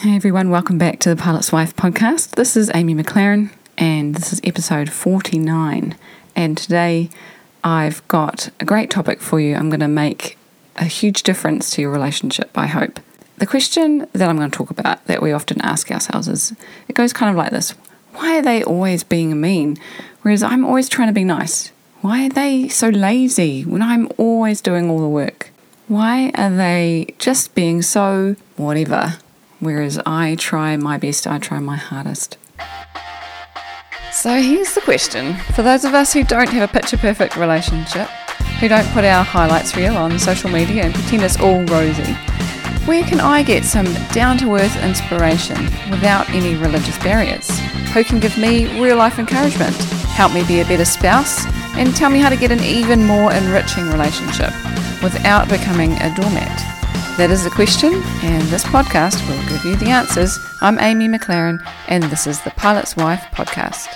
Hey everyone, welcome back to the Pilot's Wife podcast. This is Amy McLaren and this is episode 49. And today I've got a great topic for you. I'm going to make a huge difference to your relationship, I hope. The question that I'm going to talk about that we often ask ourselves is it goes kind of like this Why are they always being mean? Whereas I'm always trying to be nice. Why are they so lazy when I'm always doing all the work? Why are they just being so whatever? Whereas I try my best, I try my hardest. So here's the question for those of us who don't have a picture perfect relationship, who don't put our highlights reel on social media and pretend it's all rosy, where can I get some down to earth inspiration without any religious barriers? Who can give me real life encouragement, help me be a better spouse, and tell me how to get an even more enriching relationship without becoming a doormat? That is the question, and this podcast will give you the answers. I'm Amy McLaren, and this is the Pilot's Wife podcast.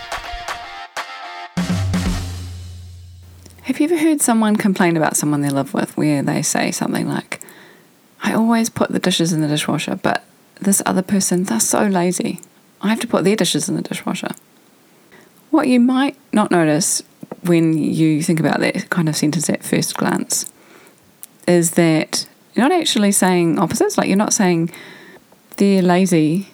Have you ever heard someone complain about someone they live with where they say something like, I always put the dishes in the dishwasher, but this other person, they're so lazy. I have to put their dishes in the dishwasher. What you might not notice when you think about that kind of sentence at first glance is that you're not actually saying opposites. Like you're not saying they're lazy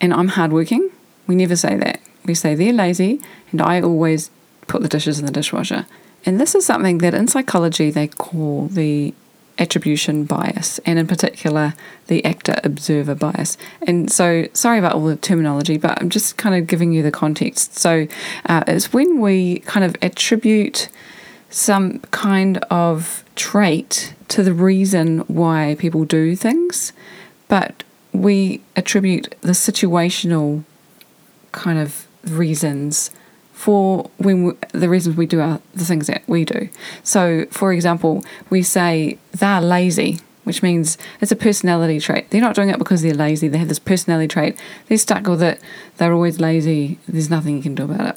and I'm hardworking. We never say that. We say they're lazy and I always put the dishes in the dishwasher. And this is something that in psychology they call the attribution bias, and in particular, the actor observer bias. And so, sorry about all the terminology, but I'm just kind of giving you the context. So, uh, it's when we kind of attribute some kind of trait to the reason why people do things, but we attribute the situational kind of reasons for when we, the reasons we do our, the things that we do. So, for example, we say they're lazy, which means it's a personality trait. They're not doing it because they're lazy. They have this personality trait. They're stuck with it. They're always lazy. There's nothing you can do about it.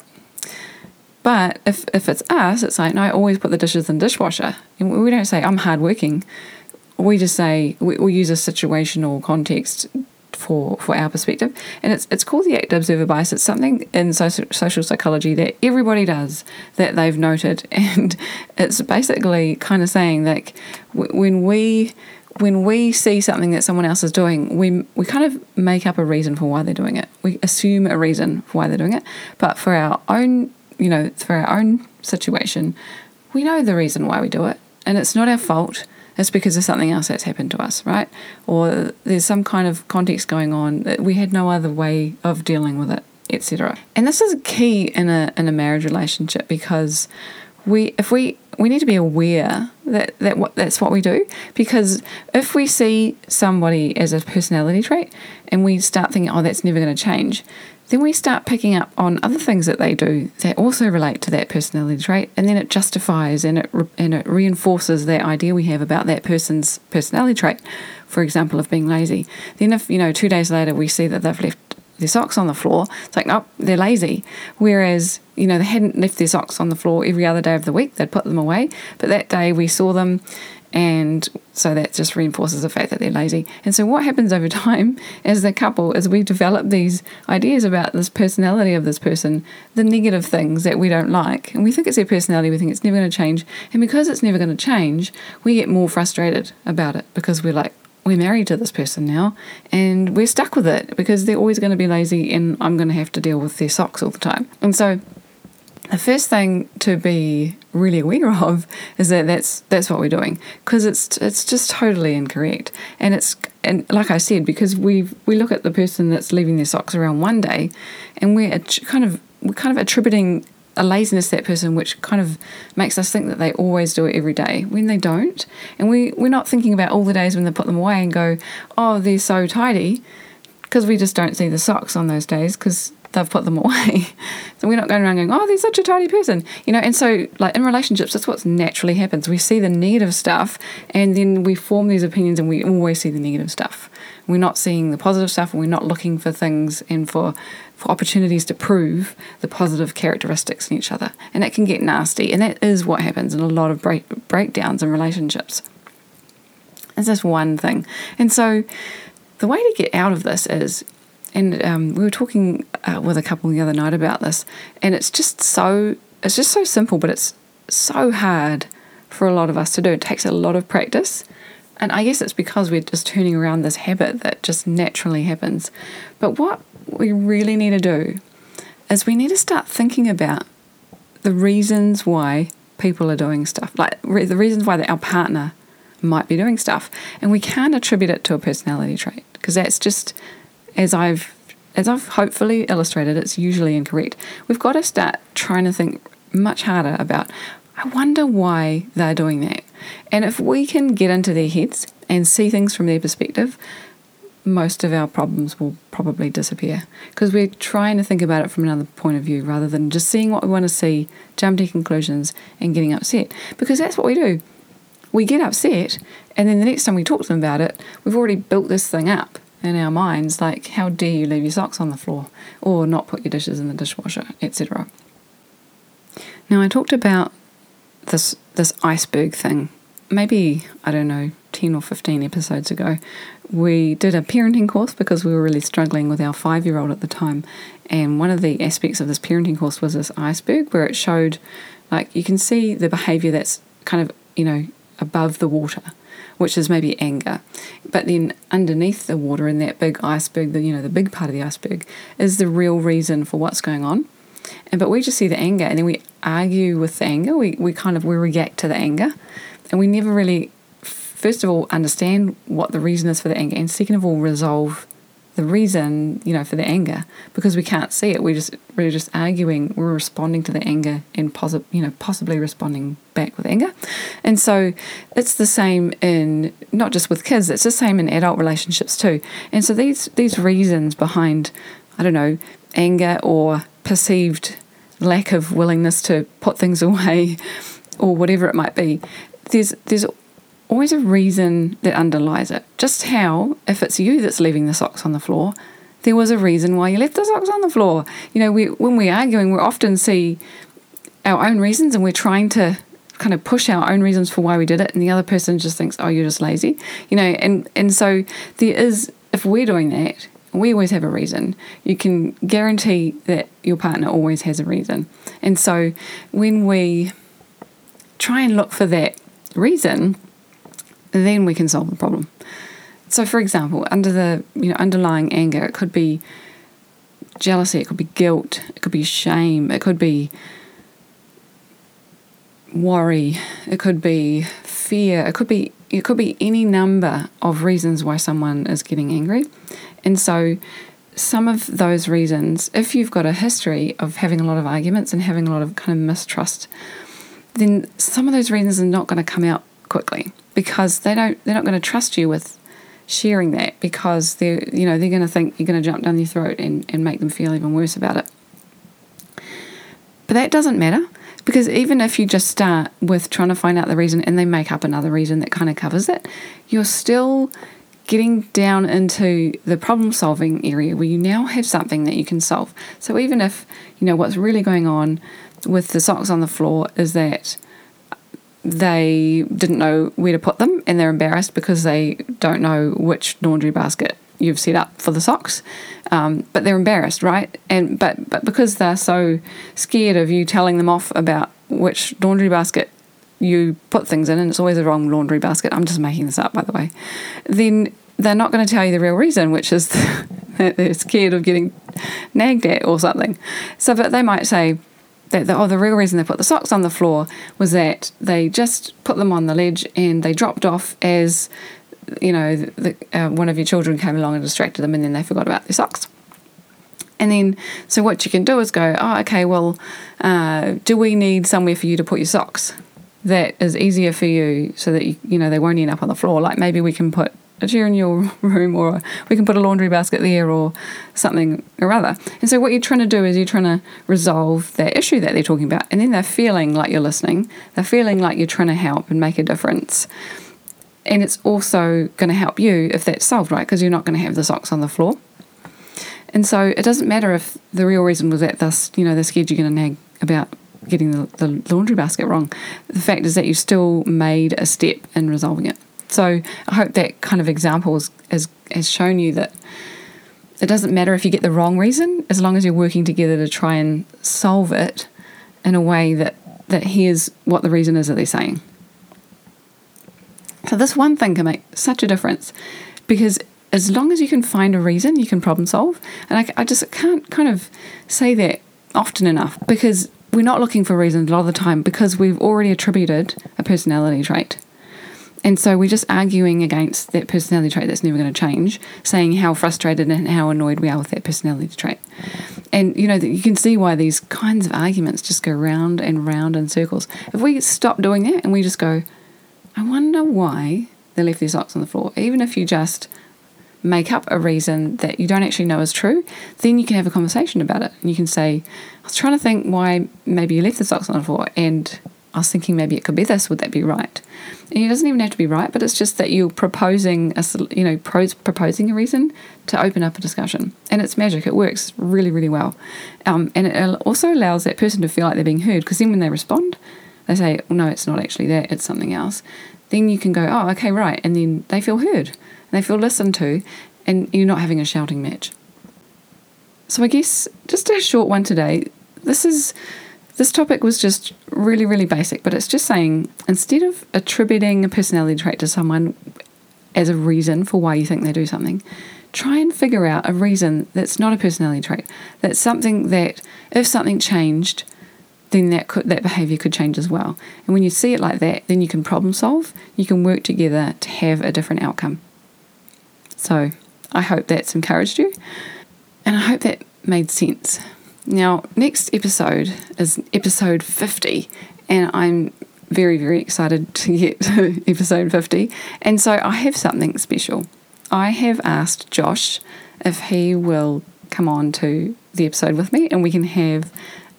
But if, if it's us, it's like, no, I always put the dishes in the dishwasher. And we don't say, I'm hardworking. We just say, we, we use a situational context for, for our perspective. And it's, it's called the actor observer bias. It's something in social, social psychology that everybody does that they've noted. And it's basically kind of saying that when we when we see something that someone else is doing, we we kind of make up a reason for why they're doing it. We assume a reason for why they're doing it, but for our own you know, for our own situation, we know the reason why we do it. And it's not our fault. It's because of something else that's happened to us, right? Or there's some kind of context going on that we had no other way of dealing with it, etc. And this is key in a in a marriage relationship because we if we we need to be aware that, that what that's what we do because if we see somebody as a personality trait and we start thinking oh that's never going to change then we start picking up on other things that they do that also relate to that personality trait, and then it justifies and it and it reinforces that idea we have about that person's personality trait. For example, of being lazy. Then, if you know, two days later we see that they've left their socks on the floor, it's like, oh, they're lazy. Whereas, you know, they hadn't left their socks on the floor every other day of the week; they'd put them away. But that day we saw them and so that just reinforces the fact that they're lazy. And so, what happens over time as the couple is we develop these ideas about this personality of this person, the negative things that we don't like. And we think it's their personality, we think it's never going to change. And because it's never going to change, we get more frustrated about it because we're like, we're married to this person now and we're stuck with it because they're always going to be lazy and I'm going to have to deal with their socks all the time. And so, the first thing to be really aware of is that that's that's what we're doing because it's it's just totally incorrect and it's and like I said because we we look at the person that's leaving their socks around one day and we're kind of we're kind of attributing a laziness that person which kind of makes us think that they always do it every day when they don't and we we're not thinking about all the days when they put them away and go oh they're so tidy because we just don't see the socks on those days because they've put them away. so we're not going around going, oh, they're such a tidy person, you know. And so, like in relationships, that's what naturally happens. We see the negative stuff, and then we form these opinions, and we always see the negative stuff. We're not seeing the positive stuff, and we're not looking for things and for for opportunities to prove the positive characteristics in each other. And it can get nasty, and that is what happens in a lot of break, breakdowns in relationships. That's just one thing. And so the way to get out of this is, and um, we were talking uh, with a couple the other night about this, and it's just so it's just so simple, but it's so hard for a lot of us to do. It takes a lot of practice. And I guess it's because we're just turning around this habit that just naturally happens. But what we really need to do is we need to start thinking about the reasons why people are doing stuff, like re- the reasons why our partner might be doing stuff. And we can't attribute it to a personality trait because that's just, as I've as I've hopefully illustrated, it's usually incorrect. We've got to start trying to think much harder about I wonder why they're doing that. And if we can get into their heads and see things from their perspective, most of our problems will probably disappear because we're trying to think about it from another point of view rather than just seeing what we want to see, jumping to conclusions, and getting upset. Because that's what we do. We get upset, and then the next time we talk to them about it, we've already built this thing up in our minds like, how dare you leave your socks on the floor, or not put your dishes in the dishwasher, etc. Now, I talked about this this iceberg thing. Maybe I don't know, ten or fifteen episodes ago, we did a parenting course because we were really struggling with our five year old at the time. And one of the aspects of this parenting course was this iceberg where it showed, like, you can see the behavior that's kind of you know above the water which is maybe anger. But then underneath the water in that big iceberg, the you know the big part of the iceberg, is the real reason for what's going on. And but we just see the anger and then we argue with the anger. We, we kind of we react to the anger and we never really first of all understand what the reason is for the anger and second of all resolve the reason, you know, for the anger because we can't see it. We just we're just arguing. We're responding to the anger and possi- you know possibly responding back with anger, and so it's the same in not just with kids. It's the same in adult relationships too. And so these these reasons behind, I don't know, anger or perceived lack of willingness to put things away or whatever it might be there's there's always a reason that underlies it. Just how if it's you that's leaving the socks on the floor there was a reason why you left the socks on the floor. You know we when we're arguing we often see our own reasons and we're trying to kind of push our own reasons for why we did it and the other person just thinks oh you're just lazy. You know and and so there is if we're doing that we always have a reason. You can guarantee that your partner always has a reason. And so when we try and look for that reason, then we can solve the problem. So for example, under the you know underlying anger, it could be jealousy, it could be guilt, it could be shame, it could be worry, it could be fear, it could be it could be any number of reasons why someone is getting angry. And so, some of those reasons, if you've got a history of having a lot of arguments and having a lot of kind of mistrust, then some of those reasons are not going to come out quickly because they don't they're not going to trust you with sharing that because they're you know they're going to think you're going to jump down their throat and, and make them feel even worse about it but that doesn't matter because even if you just start with trying to find out the reason and they make up another reason that kind of covers it you're still getting down into the problem solving area where you now have something that you can solve. So even if, you know, what's really going on with the socks on the floor is that they didn't know where to put them and they're embarrassed because they don't know which laundry basket you've set up for the socks. Um, but they're embarrassed, right? And but but because they're so scared of you telling them off about which laundry basket you put things in, and it's always the wrong laundry basket. I'm just making this up, by the way. Then they're not going to tell you the real reason, which is that they're scared of getting nagged at or something. So, but they might say that the, oh, the real reason they put the socks on the floor was that they just put them on the ledge and they dropped off as you know the, uh, one of your children came along and distracted them, and then they forgot about their socks. And then, so what you can do is go, oh, okay, well, uh, do we need somewhere for you to put your socks? that is easier for you so that you, you know they won't end up on the floor. Like maybe we can put a chair in your room or we can put a laundry basket there or something or other. And so what you're trying to do is you're trying to resolve that issue that they're talking about. And then they're feeling like you're listening. They're feeling like you're trying to help and make a difference. And it's also going to help you if that's solved, right? Because you're not going to have the socks on the floor. And so it doesn't matter if the real reason was that this, you know, they're scared you're going to nag about getting the, the laundry basket wrong. The fact is that you still made a step in resolving it. So I hope that kind of example has, has, has shown you that it doesn't matter if you get the wrong reason, as long as you're working together to try and solve it in a way that, that hears what the reason is that they're saying. So, this one thing can make such a difference because as long as you can find a reason, you can problem solve. And I, I just can't kind of say that often enough because we're not looking for reasons a lot of the time because we've already attributed a personality trait. And so we're just arguing against that personality trait that's never going to change, saying how frustrated and how annoyed we are with that personality trait. And you know, you can see why these kinds of arguments just go round and round in circles. If we stop doing that and we just go, I wonder why they left their socks on the floor, even if you just make up a reason that you don't actually know is true, then you can have a conversation about it. And you can say, I was trying to think why maybe you left the socks on the floor, and I was thinking maybe it could be this. Would that be right? And it doesn't even have to be right, but it's just that you're proposing a you know proposing a reason to open up a discussion, and it's magic. It works really really well, um, and it also allows that person to feel like they're being heard because then when they respond, they say, well, "No, it's not actually that. It's something else." Then you can go, "Oh, okay, right," and then they feel heard they feel listened to, and you're not having a shouting match. So I guess just a short one today. This is this topic was just really really basic, but it's just saying instead of attributing a personality trait to someone as a reason for why you think they do something, try and figure out a reason that's not a personality trait. That's something that if something changed, then that could that behavior could change as well. And when you see it like that, then you can problem solve. You can work together to have a different outcome. So I hope that's encouraged you and I hope that made sense. Now, next episode is episode 50, and I'm very, very excited to get to episode 50. And so I have something special. I have asked Josh if he will come on to the episode with me and we can have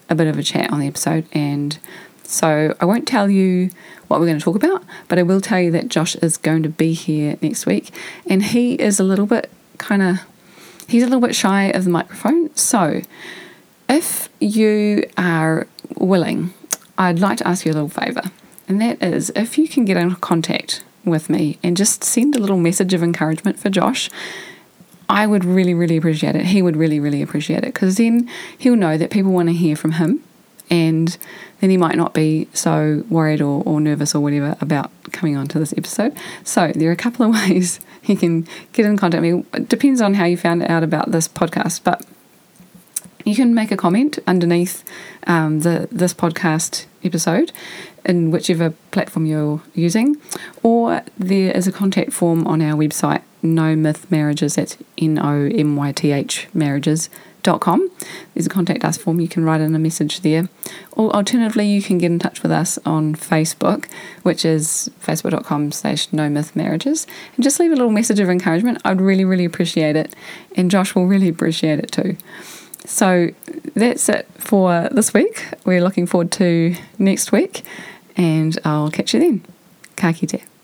a bit of a chat on the episode and so I won't tell you what we're going to talk about, but I will tell you that Josh is going to be here next week, and he is a little bit kind of he's a little bit shy of the microphone. So if you are willing, I'd like to ask you a little favour, and that is if you can get in contact with me and just send a little message of encouragement for Josh. I would really, really appreciate it. He would really, really appreciate it because then he'll know that people want to hear from him and then he might not be so worried or, or nervous or whatever about coming on to this episode. So there are a couple of ways you can get in contact with me. It depends on how you found out about this podcast, but you can make a comment underneath um, the this podcast episode in whichever platform you're using, or there is a contact form on our website, No Myth Marriages. That's N O M Y T H marriages com. There's a contact us form. You can write in a message there. Or alternatively, you can get in touch with us on Facebook, which is facebook.com slash no myth marriages. And just leave a little message of encouragement. I'd really, really appreciate it. And Josh will really appreciate it too. So that's it for this week. We're looking forward to next week. And I'll catch you then. Ka kite.